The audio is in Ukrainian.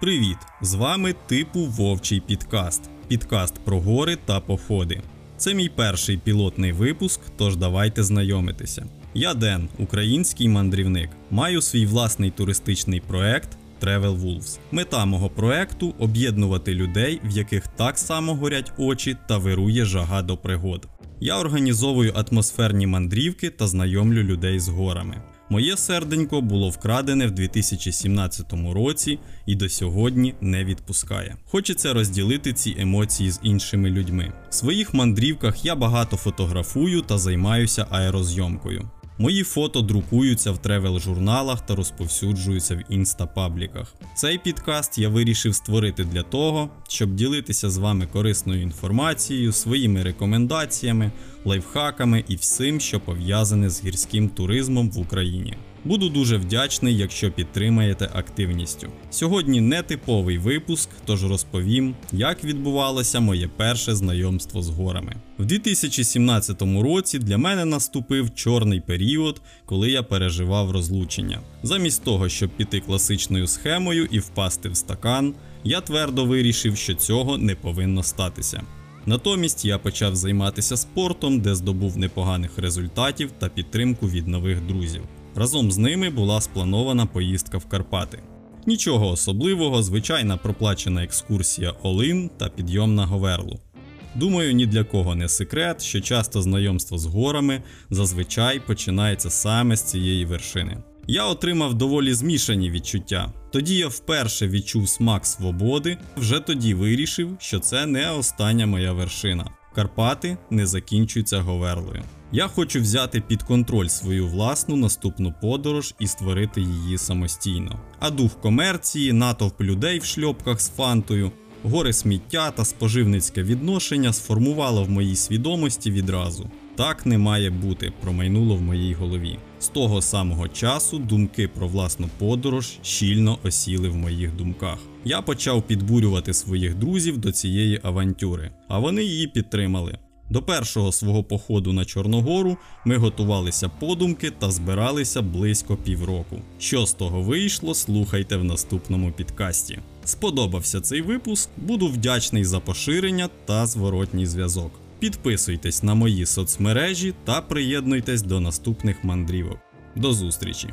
Привіт! З вами типу Вовчий підкаст. Підкаст про гори та походи. Це мій перший пілотний випуск, тож давайте знайомитися. Я Ден, український мандрівник. Маю свій власний туристичний проект Travel Wolves. Мета мого проекту об'єднувати людей, в яких так само горять очі та вирує жага до пригод. Я організовую атмосферні мандрівки та знайомлю людей з горами. Моє серденько було вкрадене в 2017 році і до сьогодні не відпускає. Хочеться розділити ці емоції з іншими людьми. В своїх мандрівках я багато фотографую та займаюся аерозйомкою. Мої фото друкуються в тревел-журналах та розповсюджуються в інстапабліках. Цей підкаст я вирішив створити для того, щоб ділитися з вами корисною інформацією, своїми рекомендаціями, лайфхаками і всім, що пов'язане з гірським туризмом в Україні. Буду дуже вдячний, якщо підтримаєте активністю. Сьогодні не типовий випуск, тож розповім, як відбувалося моє перше знайомство з горами. В 2017 році для мене наступив чорний період, коли я переживав розлучення. Замість того, щоб піти класичною схемою і впасти в стакан, я твердо вирішив, що цього не повинно статися. Натомість я почав займатися спортом, де здобув непоганих результатів та підтримку від нових друзів. Разом з ними була спланована поїздка в Карпати. Нічого особливого, звичайна проплачена екскурсія Олин та підйом на Говерлу. Думаю, ні для кого не секрет, що часто знайомство з горами зазвичай починається саме з цієї вершини. Я отримав доволі змішані відчуття. Тоді я вперше відчув смак свободи, вже тоді вирішив, що це не остання моя вершина. Карпати не закінчуються говерлою. Я хочу взяти під контроль свою власну наступну подорож і створити її самостійно. А дух комерції, натовп людей в шльопках з фантою, гори сміття та споживницьке відношення сформувало в моїй свідомості відразу. Так не має бути, промайнуло в моїй голові. З того самого часу думки про власну подорож щільно осіли в моїх думках. Я почав підбурювати своїх друзів до цієї авантюри, а вони її підтримали. До першого свого походу на Чорногору ми готувалися подумки та збиралися близько півроку. Що з того вийшло, слухайте в наступному підкасті. Сподобався цей випуск, буду вдячний за поширення та зворотній зв'язок. Підписуйтесь на мої соцмережі та приєднуйтесь до наступних мандрівок. До зустрічі!